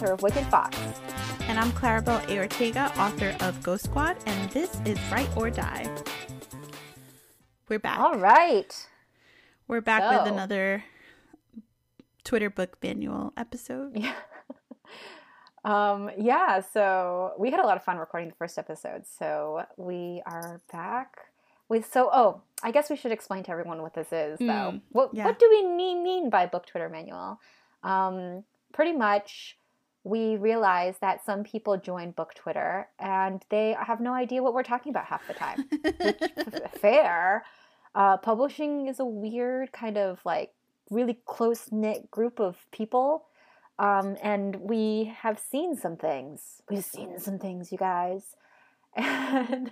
I'm Kat Cho, author of Wicked Fox. And I'm Claribel A. Ortega, author of Ghost Squad, and this is Write or Die. We're back. All right. We're back so. with another Twitter book manual episode. Yeah. um, yeah, so we had a lot of fun recording the first episode. So we are back with so oh, I guess we should explain to everyone what this is though. Mm, what yeah. what do we mean mean by book Twitter manual? Um, pretty much we realize that some people join book Twitter and they have no idea what we're talking about half the time. Which, fair. Uh, publishing is a weird kind of like really close knit group of people. Um, and we have seen some things. We've seen some things, you guys. And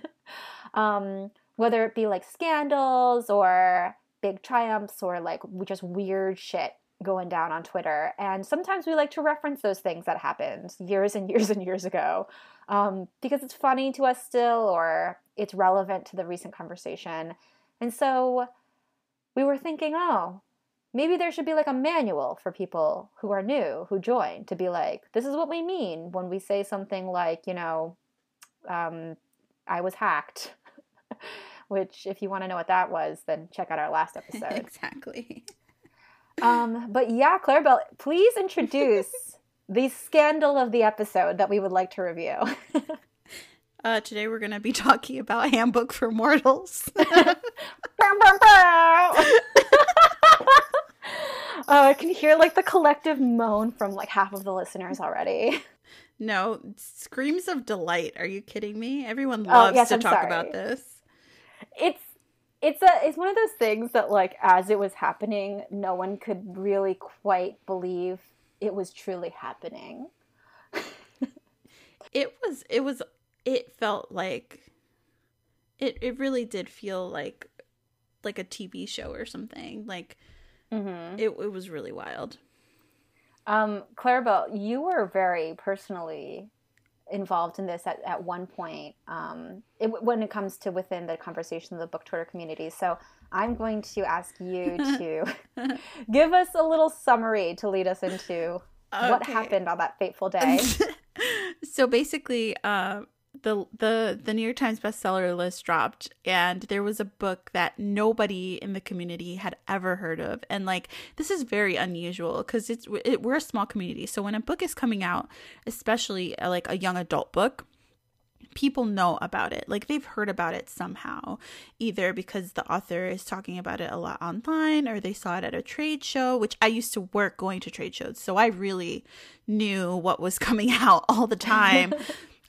um, whether it be like scandals or big triumphs or like just weird shit going down on Twitter. And sometimes we like to reference those things that happened years and years and years ago um, because it's funny to us still or it's relevant to the recent conversation. And so we were thinking, oh, maybe there should be like a manual for people who are new, who join, to be like, this is what we mean when we say something like, you know, um, I was hacked. Which, if you want to know what that was, then check out our last episode. exactly. Um, but yeah, Claribel, please introduce the scandal of the episode that we would like to review. uh, today we're going to be talking about Handbook for Mortals. oh, I can hear like the collective moan from like half of the listeners already. No, screams of delight. Are you kidding me? Everyone loves oh, yes, to I'm talk sorry. about this. It's it's a it's one of those things that like as it was happening no one could really quite believe it was truly happening it was it was it felt like it it really did feel like like a tv show or something like mm-hmm. it, it was really wild um claribel you were very personally involved in this at, at one point um, it, when it comes to within the conversation of the book Twitter community. So I'm going to ask you to give us a little summary to lead us into okay. what happened on that fateful day. so basically, uh, the the the New York Times bestseller list dropped and there was a book that nobody in the community had ever heard of. And like this is very unusual cuz it's it, we're a small community. So when a book is coming out especially a, uh, like a young adult book people know about it. Like they've heard about it somehow either because the author is talking about it a lot online or they saw it at a trade show which I used to work going to trade shows so I really knew what was coming out all the time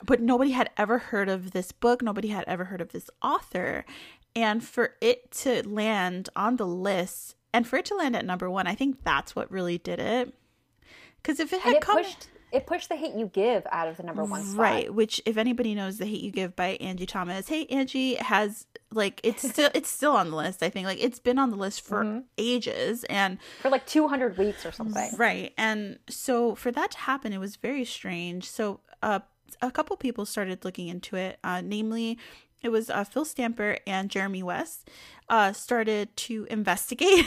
but nobody had ever heard of this book, nobody had ever heard of this author. And for it to land on the list and for it to land at number one, I think that's what really did it. Because if it had it come. Pushed, it pushed the hate you give out of the number one spot. Right, which if anybody knows the hate you give by Angie Thomas, hey Angie has like it's still it's still on the list. I think like it's been on the list for mm-hmm. ages and for like 200 weeks or something. Right. And so for that to happen it was very strange. So uh a couple people started looking into it, uh, namely, it was uh, Phil Stamper and Jeremy West uh, started to investigate,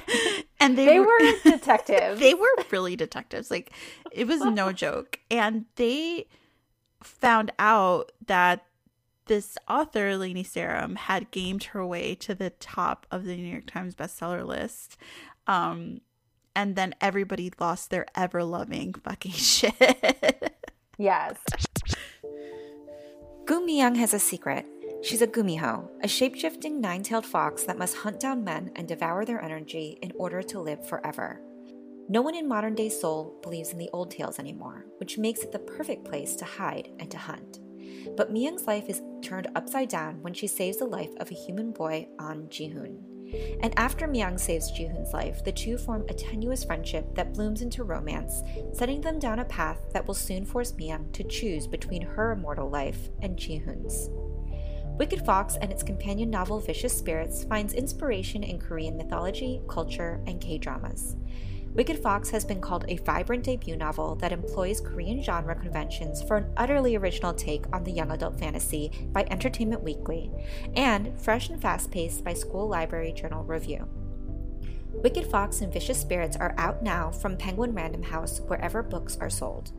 and they, they were, were detectives. they were really detectives. Like it was no joke, and they found out that this author, Lani Sarem, had gamed her way to the top of the New York Times bestseller list. Um, and then everybody lost their ever loving fucking shit. Yes. Gu Miyoung has a secret. She's a gumiho, a shape-shifting nine-tailed fox that must hunt down men and devour their energy in order to live forever. No one in modern-day Seoul believes in the old tales anymore, which makes it the perfect place to hide and to hunt. But Miyoung's life is turned upside down when she saves the life of a human boy, Ahn Jihoon. And after Miyoung saves Jihoon's life, the two form a tenuous friendship that blooms into romance, setting them down a path that will soon force Miyoung to choose between her immortal life and Jihoon's. Wicked Fox and its companion novel Vicious Spirits finds inspiration in Korean mythology, culture, and K dramas. Wicked Fox has been called a vibrant debut novel that employs Korean genre conventions for an utterly original take on the young adult fantasy by Entertainment Weekly, and fresh and fast paced by School Library Journal Review. Wicked Fox and Vicious Spirits are out now from Penguin Random House wherever books are sold.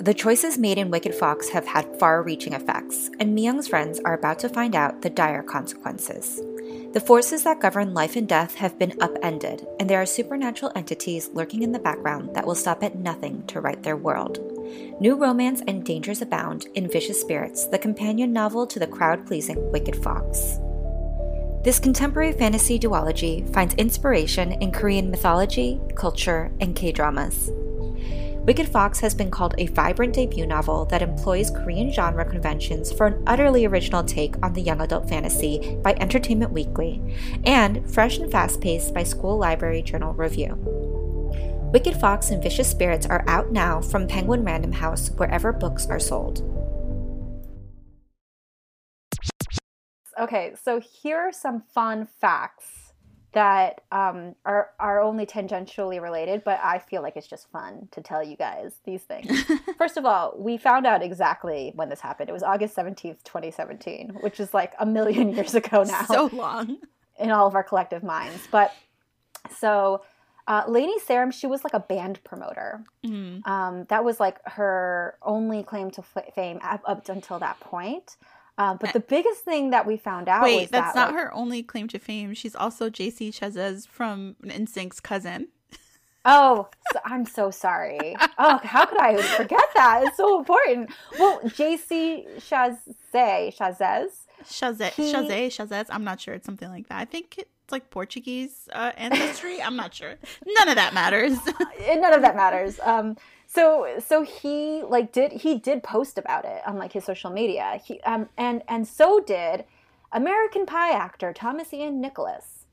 The choices made in Wicked Fox have had far reaching effects, and Miyoung's friends are about to find out the dire consequences. The forces that govern life and death have been upended, and there are supernatural entities lurking in the background that will stop at nothing to right their world. New romance and dangers abound in Vicious Spirits, the companion novel to the crowd pleasing Wicked Fox. This contemporary fantasy duology finds inspiration in Korean mythology, culture, and K dramas. Wicked Fox has been called a vibrant debut novel that employs Korean genre conventions for an utterly original take on the young adult fantasy by Entertainment Weekly, and fresh and fast paced by School Library Journal Review. Wicked Fox and Vicious Spirits are out now from Penguin Random House wherever books are sold. Okay, so here are some fun facts that um, are are only tangentially related, but I feel like it's just fun to tell you guys these things. First of all, we found out exactly when this happened. It was August seventeenth, twenty seventeen, which is like a million years ago now. So long in all of our collective minds. But so. Uh, Lani Sarem, she was like a band promoter. Mm. Um, that was like her only claim to f- fame up, up until that point. Um, but the biggest thing that we found out Wait, that's that, not like, her only claim to fame. She's also JC Chasez from NSYNC's cousin. Oh, so, I'm so sorry. Oh, how could I forget that? It's so important. Well, JC Chazé, Chasez. Chazé, He- Chazé, Chasez. I'm not sure. It's something like that. I think it's like Portuguese uh, ancestry. I'm not sure. None of that matters. none of that matters. Um, so so he like did he did post about it on like his social media. He um and and so did American Pie actor Thomas Ian Nicholas.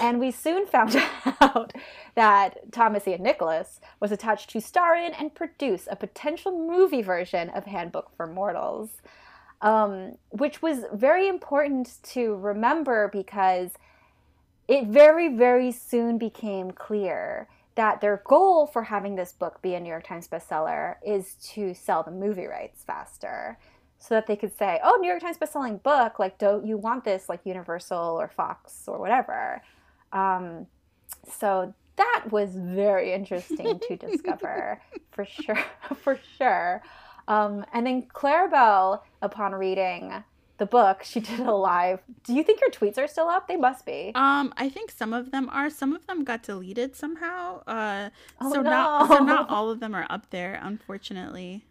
And we soon found out that Thomas Ian Nicholas was attached to star in and produce a potential movie version of Handbook for Mortals, um, which was very important to remember because it very, very soon became clear that their goal for having this book be a New York Times bestseller is to sell the movie rights faster. So that they could say, oh, New York Times bestselling book, like, don't you want this, like Universal or Fox or whatever? Um, so that was very interesting to discover, for sure, for sure. Um, and then Claribel, upon reading the book, she did a live. Do you think your tweets are still up? They must be. um, I think some of them are. Some of them got deleted somehow. Uh, Oh, so not so not all of them are up there, unfortunately.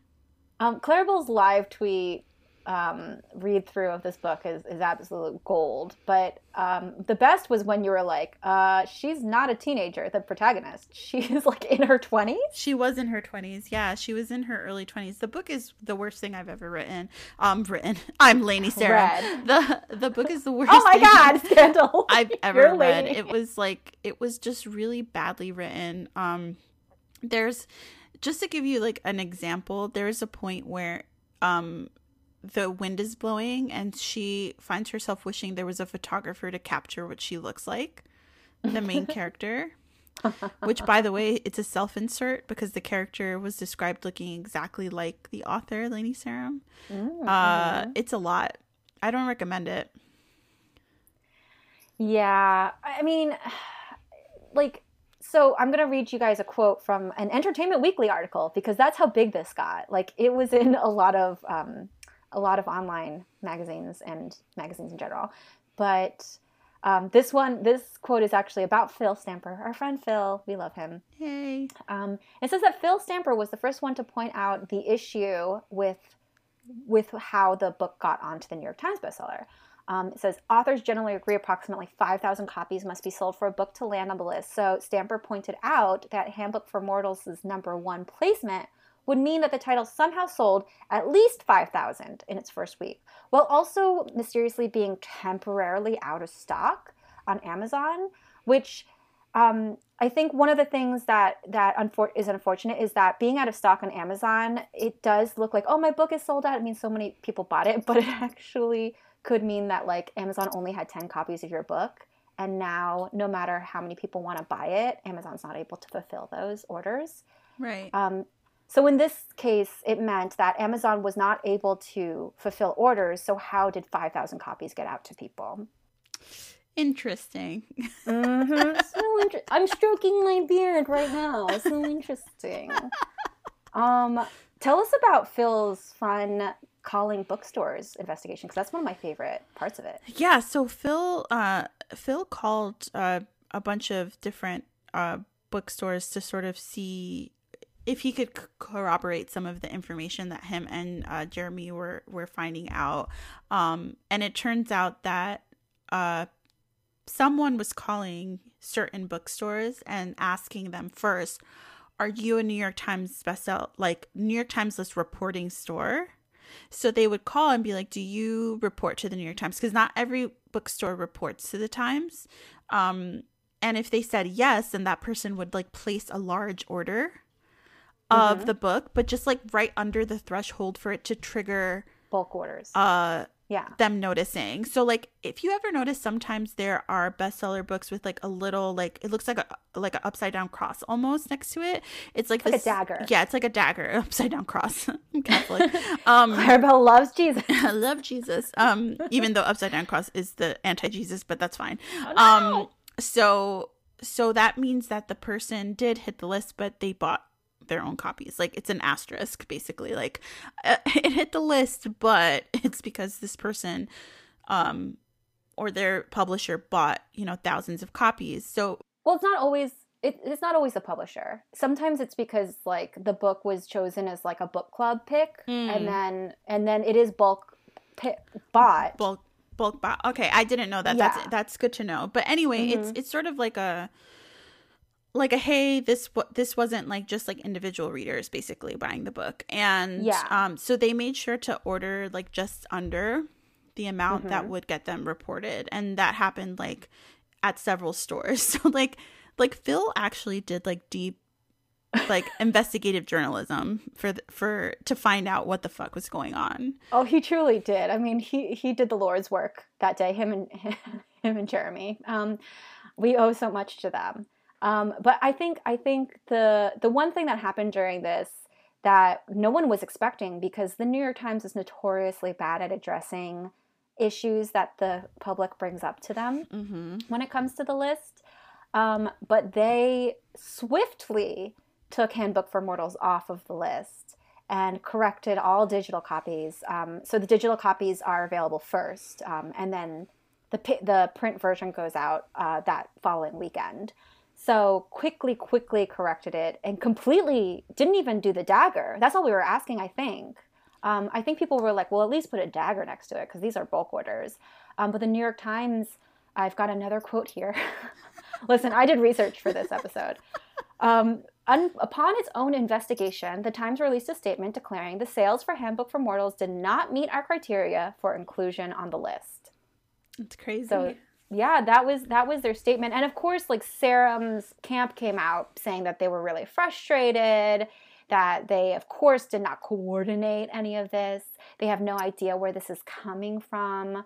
Um, Claribel's live tweet um, read through of this book is, is absolute gold. But um, the best was when you were like, uh, she's not a teenager, the protagonist. She's like in her 20s. She was in her 20s. Yeah, she was in her early 20s. The book is the worst thing I've ever written. Um, written. I'm Lani Sarah. Read. The the book is the worst. Oh my thing God, scandal. I've You're ever read. late. It was like it was just really badly written. Um, there's just to give you like an example. There is a point where um the wind is blowing and she finds herself wishing there was a photographer to capture what she looks like the main character which by the way it's a self-insert because the character was described looking exactly like the author Lani Sarem. Mm, Uh it's a lot i don't recommend it Yeah, I mean, like, so I'm gonna read you guys a quote from an Entertainment Weekly article because that's how big this got. Like, it was in a lot of um, a lot of online magazines and magazines in general. But um, this one, this quote is actually about Phil Stamper, our friend Phil. We love him. Yay. Um, it says that Phil Stamper was the first one to point out the issue with with how the book got onto the New York Times bestseller. Um, it says authors generally agree approximately 5,000 copies must be sold for a book to land on the list. So Stamper pointed out that Handbook for Mortals' is number one placement would mean that the title somehow sold at least 5,000 in its first week, while also mysteriously being temporarily out of stock on Amazon, which um, I think one of the things that that unfor- is unfortunate is that being out of stock on Amazon, it does look like oh my book is sold out. It means so many people bought it, but it actually could mean that like Amazon only had ten copies of your book, and now no matter how many people want to buy it, Amazon's not able to fulfill those orders. Right. Um, so in this case, it meant that Amazon was not able to fulfill orders. So how did five thousand copies get out to people? Interesting. Mm-hmm. so inter- I'm stroking my beard right now. So interesting. Um, tell us about Phil's fun calling bookstores investigation because that's one of my favorite parts of it. Yeah. So Phil, uh, Phil called uh, a bunch of different uh, bookstores to sort of see if he could corroborate some of the information that him and uh, Jeremy were were finding out. Um, and it turns out that uh, someone was calling certain bookstores and asking them first, "Are you a New York Times bestseller, like New York Times list reporting store?" So they would call and be like, "Do you report to the New York Times?" Because not every bookstore reports to the Times. Um, and if they said yes, then that person would like place a large order of Mhm. the book, but just like right under the threshold for it to trigger Bulk orders. uh yeah. them noticing. So like if you ever notice sometimes there are bestseller books with like a little like it looks like a like an upside down cross almost next to it. It's like, Like a this, dagger. Yeah, it's like a dagger, upside down cross. I'm Catholic. um Claribel loves Jesus. I love Jesus. Um, even though upside down cross is the anti Jesus, but that's fine. Oh, Um, so so that means that the person did hit the list, but they bought their own copies. Like it's an asterisk, basically. Like uh, it hit the list, but it's because this person, um, or their publisher bought you know thousands of copies. So Well, it's not always. It, it's not always the publisher. Sometimes it's because like the book was chosen as like a book club pick, Mm. and then and then it is bulk pi bought. bulk bulk buy. Okay, I didn't know that. Yeah. That's that's good to know. But anyway, it's Mhm. it's sort of like a like a hey this what this wasn't like just like individual readers basically buying the book and Yeah. um so they made sure to order like just under the amount that Mhm. would get them reported and that happened like at several stores so like like phil actually did like deep like investigative journalism for the, for to find out what the fuck was going on Oh, he truly did. I mean, he he did the Lord's work that day. Him and him and Jeremy. Um, we owe so much to them. Um, but I think I think the the one thing that happened during this that no one was expecting because the New York Times is notoriously bad at addressing issues that the public brings up to them mm-hmm. when it comes to the list. Um, but they swiftly took Handbook for Mortals off of the list and corrected all digital copies. Um, so the digital copies are available first, um, and then the the print version goes out uh, that following weekend. So quickly, quickly corrected it and completely didn't even do the dagger. That's all we were asking, I think. Um, I think people were like, well, at least put a dagger next to it because these are bulk orders. Um, but the New York Times, I've got another quote here. Listen, I did research for this episode. Um, un- upon its own investigation, the Times released a statement declaring the sales for Handbook for Mortals did not meet our criteria for inclusion on the list. it's crazy So yeah, that was that was their statement. And of course, like Sarem's camp came out saying that they were really frustrated, that they of course did not coordinate any of this. They have no idea where this is coming from.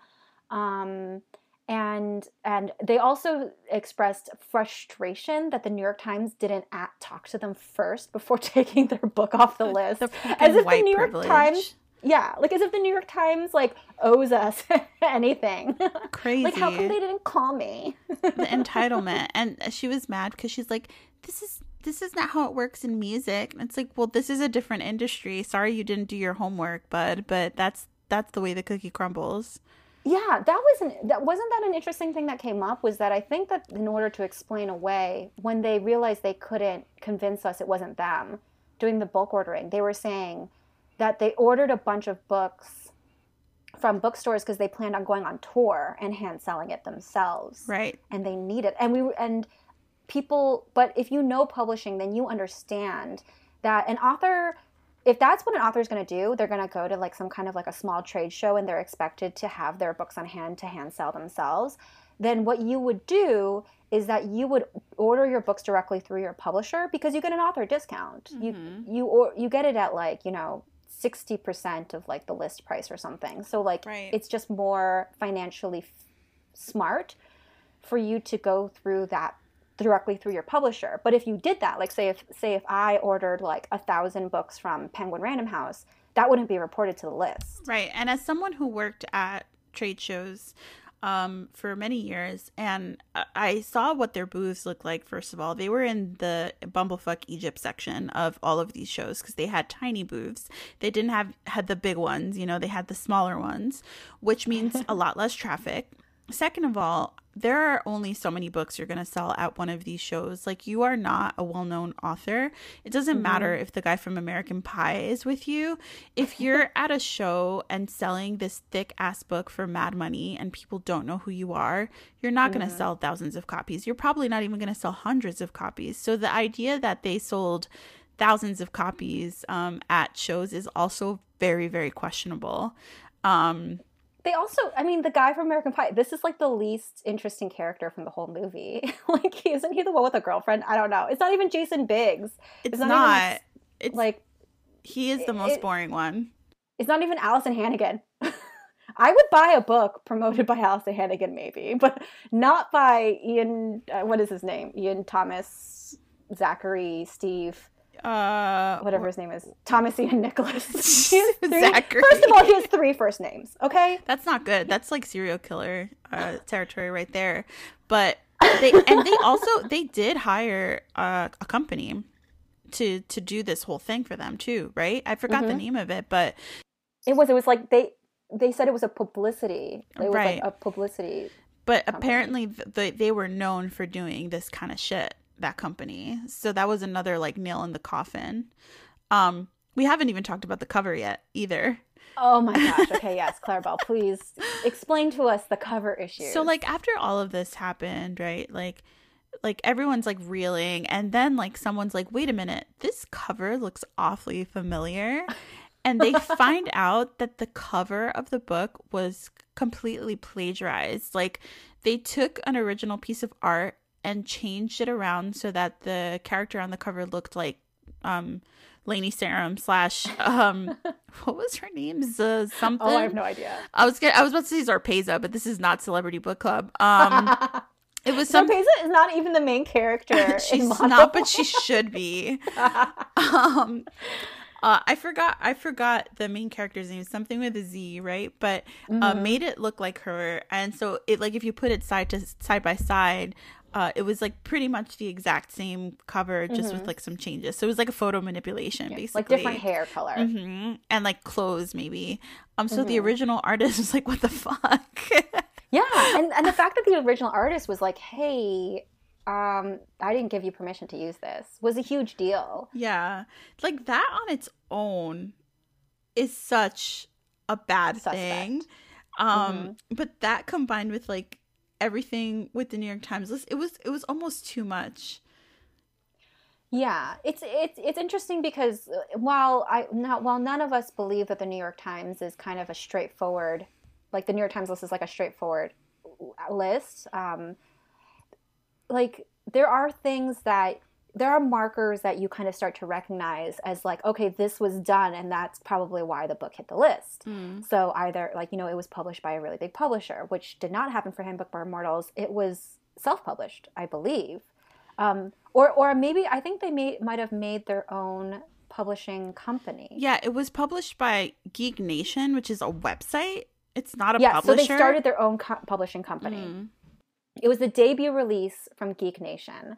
Um, and and they also expressed frustration that the New York Times didn't at, talk to them first before taking their book off the list. the As if the New York privilege. Times yeah, like as if the New York Times like owes us anything. crazy like how come they didn't call me? the entitlement. And she was mad because she's like this is this is not how it works in music. And it's like well this is a different industry. Sorry you didn't do your homework bud but that's that's the way the cookie crumbles. Yeah, that wasn't that wasn't that an interesting thing that came up was that I think that in order to explain away when they realized they couldn't convince us it wasn't them doing the bulk ordering, they were saying that they ordered a bunch of books from bookstores because they planned on going on tour and hand selling it themselves. right and they need it and we and people but if you know publishing then you understand that an author if that's what an author is going to do they're going to go to like some kind of like a small trade show and they're expected to have their books on hand to hand sell themselves then what you would do is that you would order your books directly through your publisher because you get an author discount Mhm. you you or you get it at like you know 60% of like the list price or something so like Right. it's just more financially f- smart for you to go through that directly through your publisher. But if you did that, like say if say if I ordered like a thousand books from Penguin Random House, that wouldn't be reported to the list. right and as someone who worked at trade shows um, for many years, and I saw what their booths looked like. First of all, they were in the Bumblefuck Egypt section of all of these shows because they had tiny booths. They didn't have had the big ones, you know. They had the smaller ones, which means a lot less traffic. Second of all, there are only so many books you're going to sell at one of these shows. Like, you are not a well known author. It doesn't mm-hmm. matter if the guy from American Pie is with you. If you're at a show and selling this thick ass book for mad money and people don't know who you are, you're not mm-hmm. going to sell thousands of copies. You're probably not even going to sell hundreds of copies. So, the idea that they sold thousands of copies um, at shows is also very, very questionable. Um, they also, I mean, the guy from American Pie. This is like the least interesting character from the whole movie. like, isn't he the one with a girlfriend? I don't know. It's not even Jason Biggs. It's, it's not. not even, it's like he is the most it, boring one. It's not even Alyson Hannigan. I would buy a book promoted by Alyson Hannigan, maybe, but not by Ian. Uh, what is his name? Ian Thomas, Zachary, Steve uh, whatever his name is, Thomas Ian Nicholas. Zachary. First of all, he has three first names. Okay, that's not good. That's like serial killer uh, territory right there. But they and they also they did hire uh, a company to to do this whole thing for them too, right? I forgot mm-hmm. the name of it, but it was it was like they they said it was a publicity. It was right. like a publicity. But company. apparently, they they were known for doing this kind of shit that company. So that was another like nail in the coffin. Um, we haven't even talked about the cover yet either. Oh my gosh. Okay, yes, Claribel, please explain to us the cover issue. So like after all of this happened, right? Like like everyone's like reeling and then like someone's like, "Wait a minute. This cover looks awfully familiar." And they find out that the cover of the book was completely plagiarized. Like they took an original piece of art and changed it around so that the character on the cover looked like um Lani Sarem slash um what was her name? Z- something. Oh, I have no idea. I was get, I was about to say Zarpeza, but this is not Celebrity Book Club. Um It was some Zarpeza is not even the main character. She's not, but she should be. um uh, I forgot. I forgot the main character's name. Something with a Z, right? But uh, mm-hmm. made it look like her, and so it like if you put it side to side by side, uh, it was like pretty much the exact same cover, just mm-hmm. with like some changes. So it was like a photo manipulation, yeah, basically, like different hair color mm-hmm. and like clothes, maybe. Um, so mm-hmm. the original artist was like, "What the fuck." yeah, and and the fact that the original artist was like, "Hey, um, I didn't give you permission to use this," was a huge deal. Yeah, like that on its own is such a bad Suspect. thing. Um, mm-hmm. but that combined with like everything with the New York Times list, it was it was almost too much. Yeah, it's it's it's interesting because uh, while I not while none of us believe that the New York Times is kind of a straightforward, like the New York Times list is like a straightforward list. Um, like there are things that there are markers that you kind of start to recognize as like okay this was done and that's probably why the book hit the list. Mm. so either like you know it was published by a really big publisher which did not happen for handbook for immortals. It was self-published i believe. Um, or or maybe i think they may might have made their own publishing company. Yeah it was published by geek nation which is a website. It's not a yeah, publisher so they started their own co- publishing company. Mm. it was the debut release from geek nation.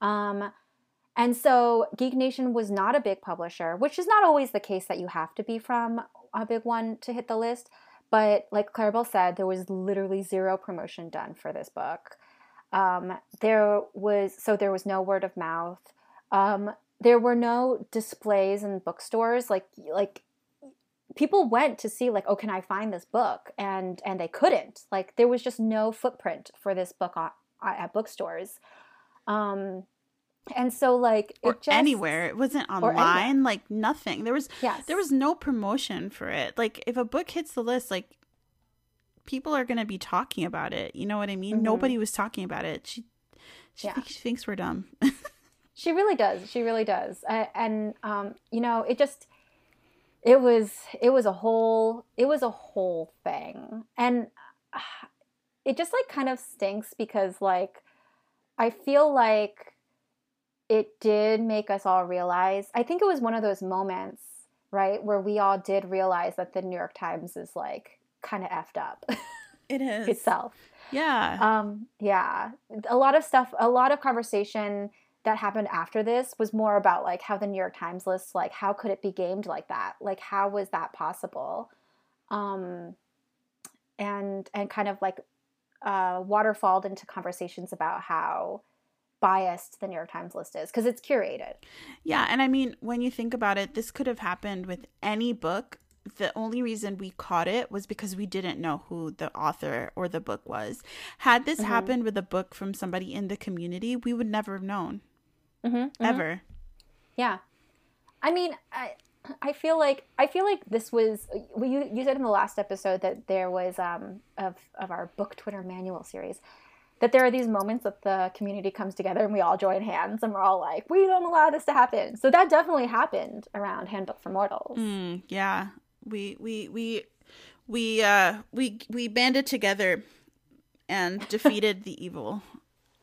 Um, and so Geek Nation was not a big publisher, which is not always the case that you have to be from a big one to hit the list. But like Claribel said, there was literally zero promotion done for this book. Um, there was so there was no word of mouth. Um, there were no displays in bookstores. Like like people went to see like oh can I find this book and and they couldn't. Like there was just no footprint for this book on, at bookstores. Um, and so like or just, anywhere. It wasn't online like nothing. There was yes. there was no promotion for it. Like if a book hits the list like people are going to be talking about it. You know what i mean? Mm-hmm. nobody was talking about it. She she, yeah. thinks, she thinks we're dumb. She really does. She really does. Uh, and um you know it just it was it was a whole it was a whole thing. And uh, it just like kind of stinks because like i feel like it did make us all realize. I think it was one of those moments, right, where we all did realize that the New York Times is like kind of effed up. It is itself. Yeah. Um, yeah. A lot of stuff, a lot of conversation that happened after this was more about like how the New York Times list, like how could it be gamed like that? Like how was that possible? Um, and and kind of like uh, waterfalled into conversations about how biased the New York Times list is because it's curated. Yeah, and I mean, when you think about it, this could have happened with any book. The only reason we caught it was because we didn't know who the author or the book was. Had this mm-hmm. happened with a book from somebody in the community, we would never have known. Mm-hmm, mm-hmm. Ever. Yeah. I mean, I, I feel like I feel like this was well, you, you said in the last episode that there was um of of our book Twitter manual series that there are these moments that the community comes together and we all join hands and we're all like, we don't allow this to happen. So that definitely happened around Handbook for Mortals. Mm, yeah, we we we we uh we we banded together and defeated the evil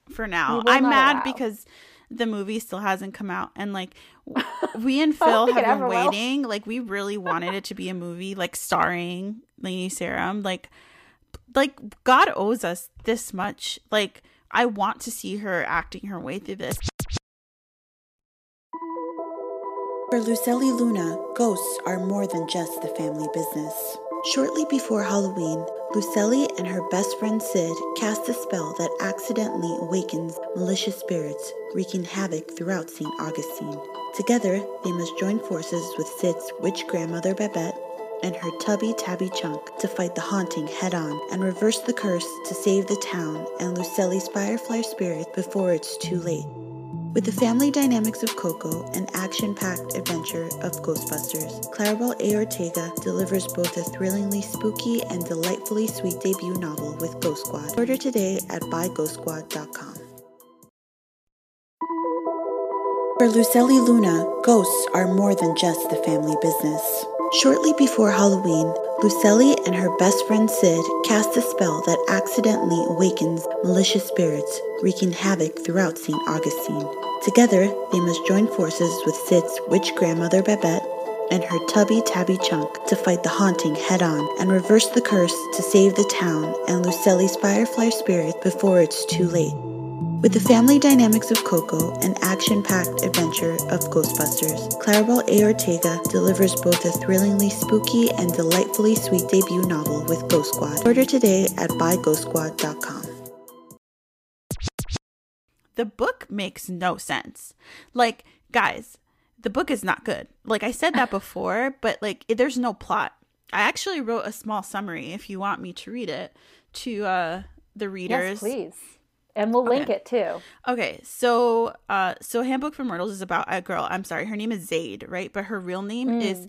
for now. I'm mad allow. because the movie still hasn't come out and like we and Phil have been waiting. Will. Like we really wanted it to be a movie like starring Lani Sarem. Like like God owes us this much. Like I want to see her acting her way through this. For Lucely Luna, ghosts are more than just the family business. Shortly before Halloween, Lucely and her best friend Syd cast a spell that accidentally awakens malicious spirits, wreaking havoc throughout St. Augustine. Together, they must join forces with Syd's witch grandmother Babette and her tubby tabby chunk to fight the haunting head on and reverse the curse to save the town and Lucely's firefly spirit before it's too late. With the family dynamics of Coco and action packed adventure of Ghostbusters, Claribel A. Ortega delivers both a thrillingly spooky and delightfully sweet debut novel with Ghost Squad. Order today at buyghostsquad.com. For Lucely Luna, ghosts are more than just the family business. Shortly before Halloween, Lucely and her best friend Syd cast a spell that accidentally awakens malicious spirits, wreaking havoc throughout St. Augustine. Together, they must join forces with Syd's witch grandmother Babette and her tubby tabby chunk to fight the haunting head on and reverse the curse to save the town and Lucely's firefly spirit before it's too late. With the family dynamics of Coco and action packed adventure of Ghostbusters, Claribel A. Ortega delivers both a thrillingly spooky and delightfully sweet debut novel with Ghost Squad. Order today at buyghostsquad.com. The book makes no sense. Like, guys, the book is not good. Like, I said that before, but like, there's no plot. I actually wrote a small summary if you want me to read it to uh, the readers. Yes, please and we'll link okay. it too. Okay, so uh, so Handbook for Mortals is about a girl. I'm sorry, her name is Zade, right? But her real name mm. is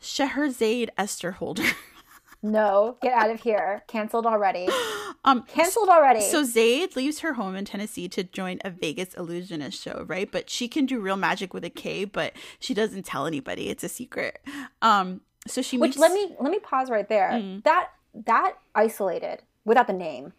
Scheherazade Esther Holder. no, get out of here! Cancelled already. Um, cancelled already. So Zaid leaves her home in Tennessee to join a Vegas illusionist show, right? But she can do real magic with a K, but she doesn't tell anybody. It's a secret. Um, so she meets- which let me let me pause right there. Mm. That that isolated without the name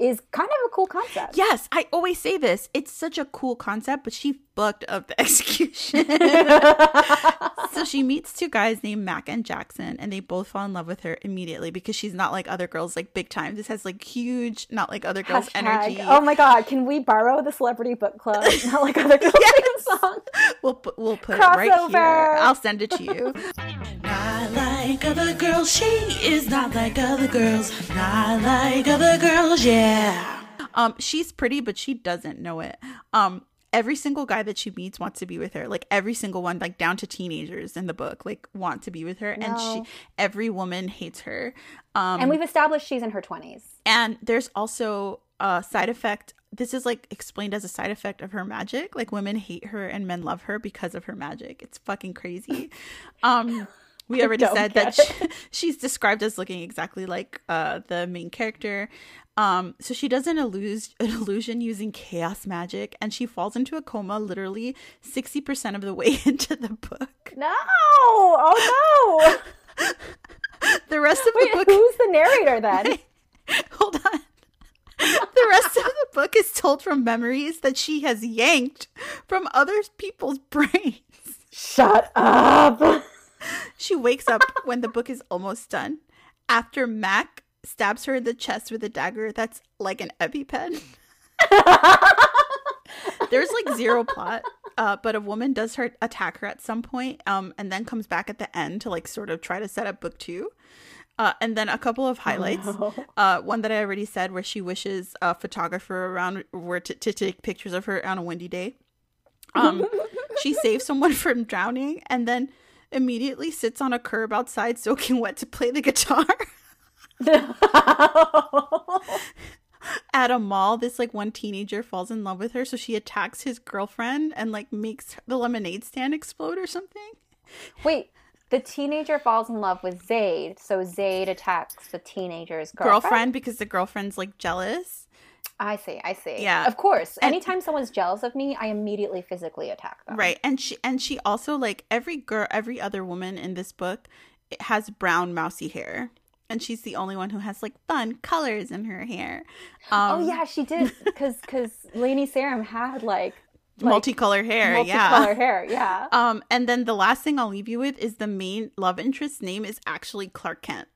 is kind of a cool concept. Yes, I always say this. It's such a cool concept, but she fucked up the execution. so she meets two guys named Mac and Jackson, and they both fall in love with her immediately because she's not like other girls, like big time. This has like huge, not like other girls Hashtag, energy. Oh my god, can we borrow the celebrity book club? not like other girls yes. song. We'll put we'll put Crossover. it right here. I'll send it to you. Not like other girls, she is not like other girls. Not like other girls, yeah. Um, she's pretty, but she doesn't know it. Um, every single guy that she meets wants to be with her like every single one like down to teenagers in the book like want to be with her no. and she every woman hates her um and we've established she's in her 20s and there's also a side effect this is like explained as a side effect of her magic like women hate her and men love her because of her magic it's fucking crazy um we already said that she, she's described as looking exactly like uh, the main character. Um, so she does an, illus- an illusion using chaos magic, and she falls into a coma literally sixty percent of the way into the book. No! Oh no! the rest of Wait, the book. Who's the narrator then? Hold on. the rest of the book is told from memories that she has yanked from other people's brains. Shut up. She wakes up when the book is almost done after Mac stabs her in the chest with a dagger that's like an EpiPen. There's like zero plot, uh, but a woman does her attack her at some point, um, and then comes back at the end to like sort of try to set up book two. Uh, and then a couple of highlights. Oh, no. Uh, one that I already said, where she wishes a photographer around were to, to take pictures of her on a windy day. Um, she saves someone from drowning, and then immediately sits on a curb outside, soaking wet, to play the guitar. At a mall, this like one teenager falls in love with her, so she attacks his girlfriend and like makes the lemonade stand explode or something. Wait, the teenager falls in love with Zade, so Zade attacks the teenager's Girlfriend, girlfriend. because the girlfriend's like jealous. I see, I see. Yeah. Of course. And- Anytime someone's jealous of me, I immediately physically attack them. Right. And she and she also like every girl every other woman in this book has brown mousy hair. And she's the only one who has like fun colors in her hair. Um oh yeah, she did because because Lani Sarem had like, like multicolor hair, multicolor yeah. hair. Yeah. Um and then the last thing I'll leave you with is the main love interest's name is actually Clark Kent.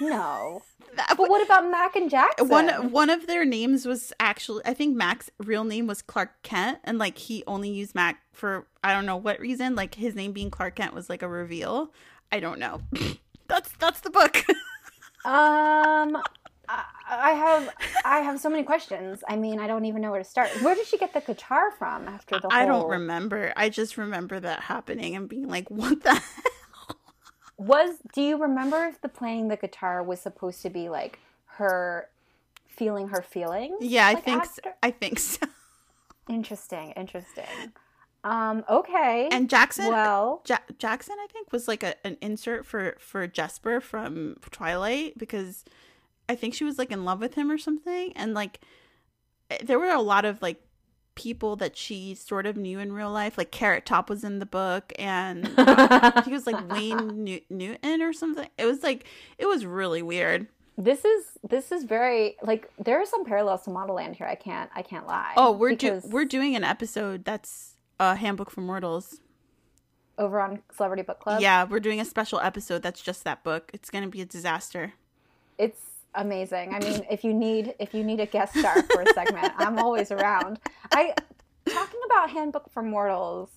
No. That- But what about Mac and Jackson? one one of their names was actually I think Mac's real name was Clark Kent and like he only used Mac for I don't know what reason like his name being Clark Kent was like a reveal. I don't know. that's that's the book. Um, I, I have I have so many questions. I mean, I don't even know where to start. Where did she get the guitar from after the whole? I don't remember. I just remember that happening and being like, "What the?" hell? Was do you remember if the playing the guitar was supposed to be like her feeling her feelings? Yeah, I like, think so. I think so. Interesting, interesting. Um, okay. And Jackson, well, ja- Jackson, I think was like a, an insert for for Jasper from Twilight because I think she was like in love with him or something, and like eh, there were a lot of like people that she sort of knew in real life. Like Carrot Top was in the book, and uh, he was like Wayne New- Newton or something. It was like it was really weird. this is this is very like there are some parallels to Model Land here. I can't I can't lie. Oh, we're do- we're doing an episode that's a handbook for mortals. over on Celebrity Book Club. yeah, we're doing a special episode that's just that book. It's gonna be a disaster. it's amazing. I mean, if you need if you need a guest star for a segment, I'm always around. I talking about Handbook for Mortals.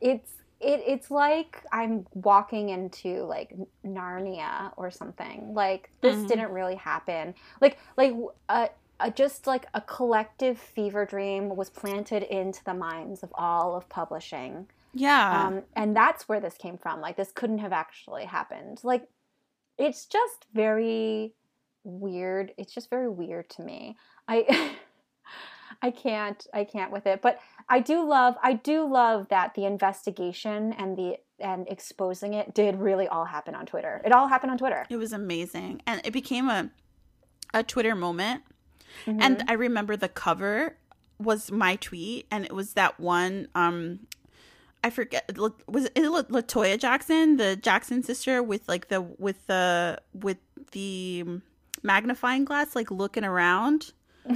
It's it it's like I'm walking into like Narnia or something. Like this Mhm. didn't really happen. Like like uh, uh, just like a collective fever dream was planted into the minds of all of publishing Yeah. um, and that's where this came from like this couldn't have actually happened like it's just very weird it's just very weird to me i i can't i can't with it but i do love i do love that the investigation and the and exposing it did really all happen on twitter it all happened on twitter It was amazing. And it became a a Twitter moment. Mhm. And I remember the cover was my tweet and it was that one um I forget was it La- Latoya Jackson, the Jackson sister with like the with the with the magnifying glass like looking around.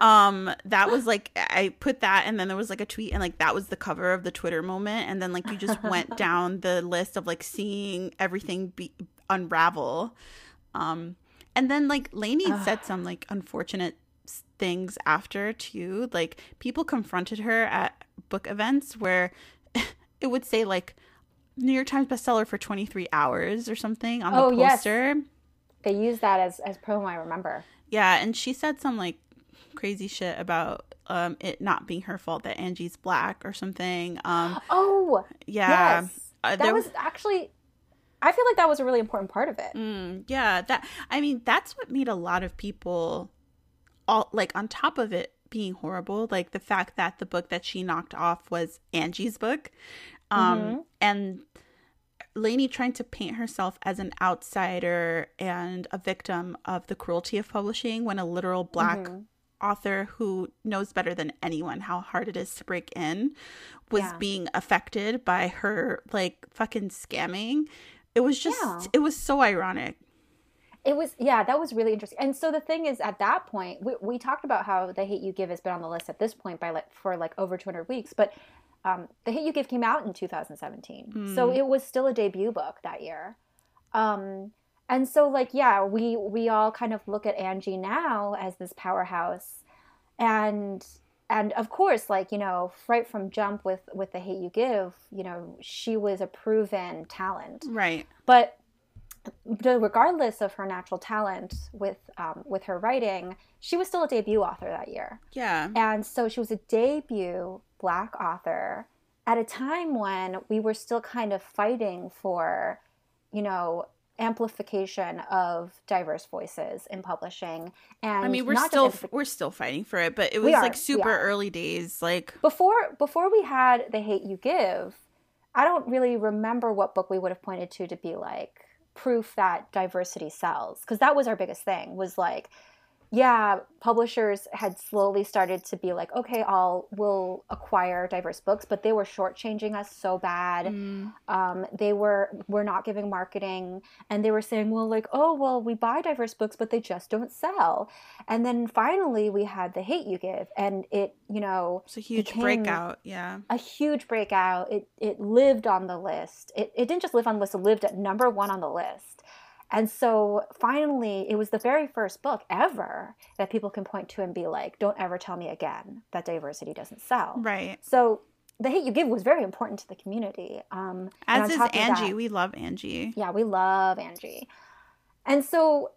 um that was like I put that and then there was like a tweet and like that was the cover of the Twitter moment and then like you just went down the list of like seeing everything be unravel. Um and then like Lani said some like unfortunate things after too. Like people confronted her at book events where it would say like New York Times bestseller for 23 hours or something on the Oh, yes. They use that as as promo i remember Yeah, and she said some like crazy shit about um it not being her fault that Angie's black or something. Um oh yeah. yes Uh, that was actually i feel like that was a really important part of it Mm, yeah, that I mean that's what made a lot of people all like on top of it being horrible, like the fact that the book that she knocked off was Angie's book. Um Mhm. and Lani trying to paint herself as an outsider and a victim of the cruelty of publishing when a literal black Mhm. author who knows better than anyone how hard it is to break in was Yeah. being affected by her like fucking scamming. It was just Yeah. it was so ironic. It was yeah, that was really interesting. And so the thing is, at that point, we, we talked about how the hate you give has been on the list at this point by like for like over 200 weeks, but um, the hate you give came out in 2017, so Mm. it was still a debut book that year. Um, and so like yeah we we all kind of look at angie now as this powerhouse. And and of course like you know right from jump with with the hate You give you know she was a proven talent. Right. But regardless of her natural talent with um, with her writing she was still a debut author that year. Yeah. And so she was a debut black author at a time when we were still kind of fighting for you know amplification of diverse voices in publishing and i mean we're still we're still fighting for it but it was are, like super early days like before before we had the hate you give i don't really remember what book we would have pointed to to be like proof that diversity sells because that was our biggest thing was like yeah, publishers had slowly started to be like, okay, I'll we'll acquire diverse books, but they were shortchanging us so bad. Mm. Um, they were were not giving marketing, and they were saying, well, like, oh, well, we buy diverse books, but they just don't sell. And then finally, we had the hate You give, and it, you know, it's a huge breakout. Yeah, a huge breakout. It it lived on the list. It it didn't just live on the list; it lived at number one on the list. And so finally, it was the very first book ever that people can point to and be like, don't ever tell me again that diversity doesn't sell. Right. So the hate you give was very important to the community. Um, As is Angie. That, we love Angie. Yeah, we love Angie. And so,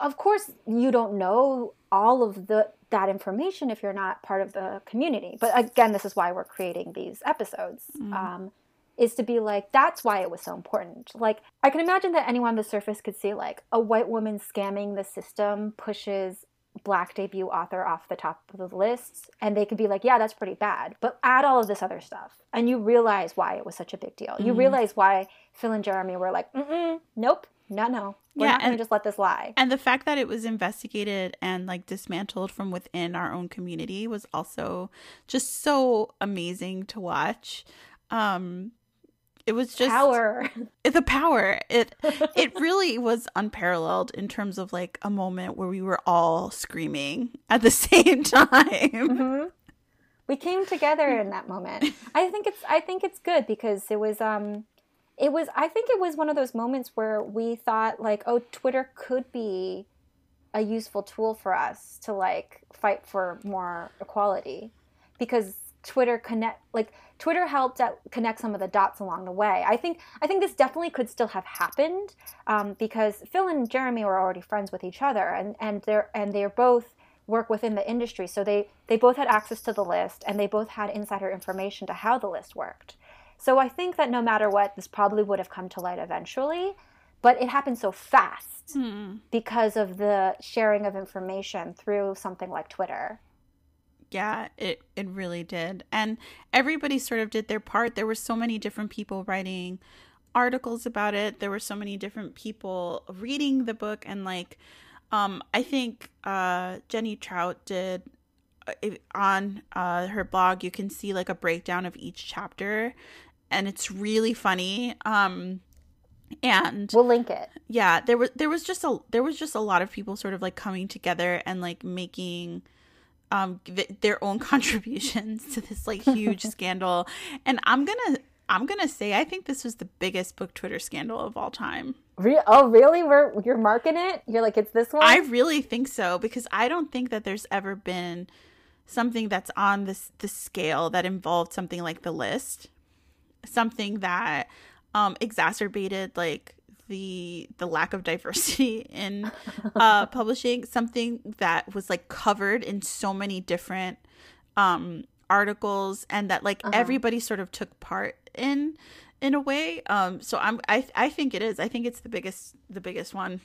of course, you don't know all of the that information if you're not part of the community. But again, this is why we're creating these episodes. Mm. Um, is to be like, that's why it was so important. Like, I can imagine that anyone on the surface could see, like, a white woman scamming the system pushes black debut author off the top of the list, and they could be like, yeah, that's pretty bad. But add all of this other stuff, and you realize why it was such a big deal. Mm-hmm. You realize why Phil and Jeremy were like, mm nope, no, no. We're yeah, not going to just let this lie. And the fact that it was investigated and like dismantled from within our own community was also just so amazing to watch. Um, it was just power. The power. It it really was unparalleled in terms of like a moment where we were all screaming at the same time. Mm-hmm. We came together in that moment. I think it's I think it's good because it was um it was I think it was one of those moments where we thought like oh Twitter could be a useful tool for us to like fight for more equality because Twitter connect like Twitter helped connect some of the dots along the way. I think I think this definitely could still have happened um, because Phil and Jeremy were already friends with each other, and and they're and they're both work within the industry, so they they both had access to the list, and they both had insider information to how the list worked. So I think that no matter what, this probably would have come to light eventually, but it happened so fast mm. because of the sharing of information through something like Twitter. Yeah, it it really did. And everybody sort of did their part. There were so many different people writing articles about it. There were so many different people reading the book and like um I think uh Jenny Trout did uh, on uh her blog you can see like a breakdown of each chapter and it's really funny. Um and we'll link it. Yeah, there was there was just a there was just a lot of people sort of like coming together and like making um their own contributions to this like huge scandal. And i'm gonna i'm gonna say i think this was the biggest book twitter scandal of all time. Re- oh really? We're you're marking it? You're like it's this one? i really think so because i don't think that there's ever been something that's on this the scale that involved something like the list. Something that um exacerbated like the the lack of diversity in uh, publishing something that was like covered in so many different um, articles and that like uh-huh. everybody sort of took part in in a way. Um so i'm i i think it is. I think it's the biggest the biggest one.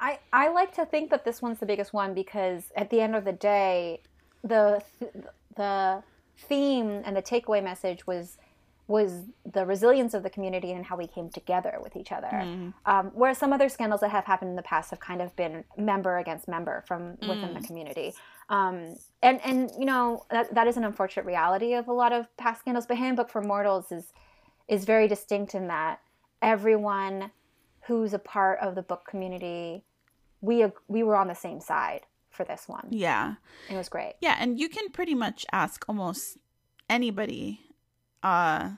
I i like to think that this one's the biggest one because at the end of the day the the theme and the takeaway message was was the resilience of the community and how we came together with each other. Mm. Um, whereas some other scandals that have happened in the past have kind of been member against member from within mm. the community. Um, and and you know that that is an unfortunate reality of a lot of past scandals. But Handbook for Mortals is is very distinct in that everyone who's a part of the book community, we we were on the same side for this one. Yeah, it was great. Yeah, and you can pretty much ask almost anybody uh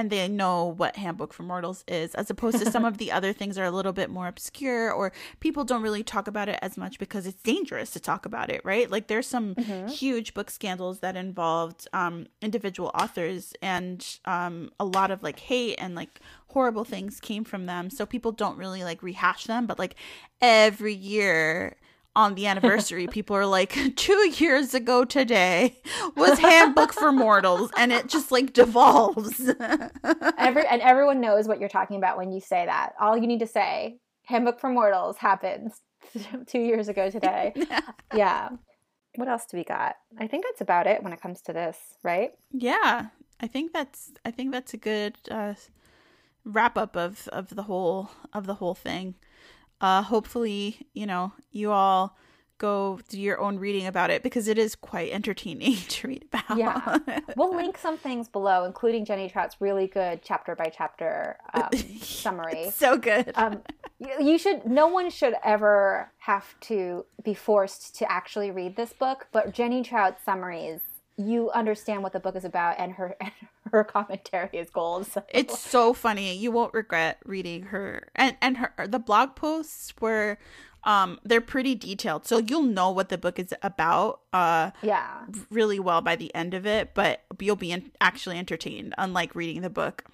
and they know what Handbook for Mortals is, as opposed to some of the other things are a little bit more obscure or people don't really talk about it as much because it's dangerous to talk about it, right? Like there's some mm-hmm. huge book scandals that involved um, individual authors and um, a lot of like hate and like horrible things came from them. So people don't really like rehash them, but like every year on the anniversary, people are like, two years ago today was Handbook for Mortals, and it just like devolves. Every and everyone knows what you're talking about when you say that. All you need to say, Handbook for Mortals happens two years ago today. yeah. What else do we got? I think that's about it when it comes to this, right? Yeah, I think that's I think that's a good uh, wrap up of of the whole of the whole thing uh, hopefully, you know, you all go do your own reading about it because it is quite entertaining to read about. Yeah. we'll link some things below, including Jenny Trout's really good chapter by chapter um, summary. so good. Um, you should, no one should ever have to be forced to actually read this book, but Jenny Trout's summaries you understand what the book is about and her and her commentary is gold so. it's so funny you won't regret reading her and and her the blog posts were um they're pretty detailed so you'll know what the book is about uh yeah really well by the end of it but you'll be in, actually entertained unlike reading the book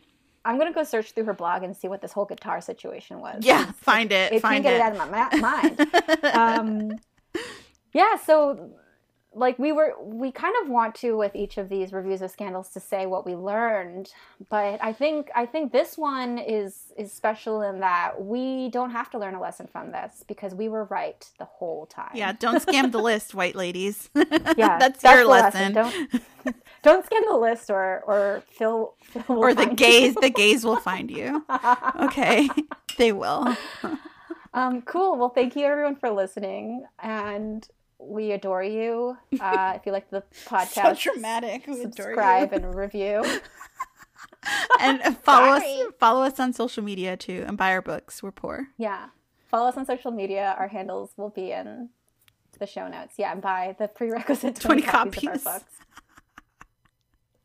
I'm gonna go search through her blog and see what this whole guitar situation was. Yeah, find it. Find can't get it. it out of my ma- mind. um, yeah, so like we were we kind of want to with each of these reviews of scandals to say what we learned but i think i think this one is is special in that we don't have to learn a lesson from this because we were right the whole time. Yeah don't scam the list white ladies. Yeah that's, that's your lesson, lesson. don't don't scam the list or or phil, phil or the gays the gays will find you. Okay they will. Um cool. Well thank you everyone for listening and we adore you. Uh, if you like the podcast, so dramatic. Subscribe and review. and follow Sorry. us follow us on social media too and buy our books. We're poor. Yeah. Follow us on social media. Our handles will be in the show notes. Yeah, and buy the prerequisite 20, 20 copies, copies of our books.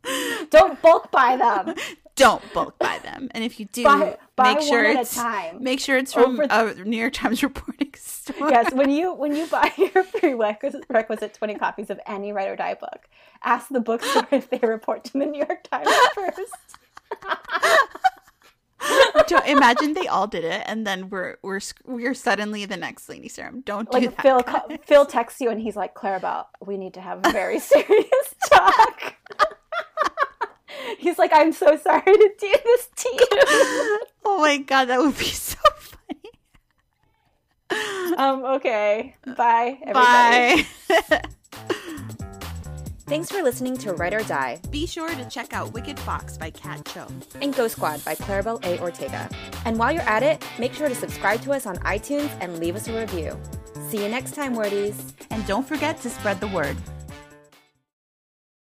Don't bulk buy them. Don't bulk buy them. And if you do, buy, buy make sure it's make sure it's from a New York Times reporting store. Yes, when you when you buy your prerequisite twenty copies of any Write or Die book, ask the bookstore if they report to the New York Times first. Don't imagine they all did it, and then we're we're we're suddenly the next Lani Sarem. Don't do that, Phil. Phil texts you, and he's like, "Claribel, we need to have a very serious talk." He's like, I'm so sorry to do this to you. oh my god, that would be so funny. Um, okay. Bye, everybody. Bye. Thanks for listening to Write or Die. Be sure to check out Wicked Fox by Kat Cho and Ghost Squad by Claribel A. Ortega. And while you're at it, make sure to subscribe to us on iTunes and leave us a review. See you next time, wordies. And don't forget to spread the word.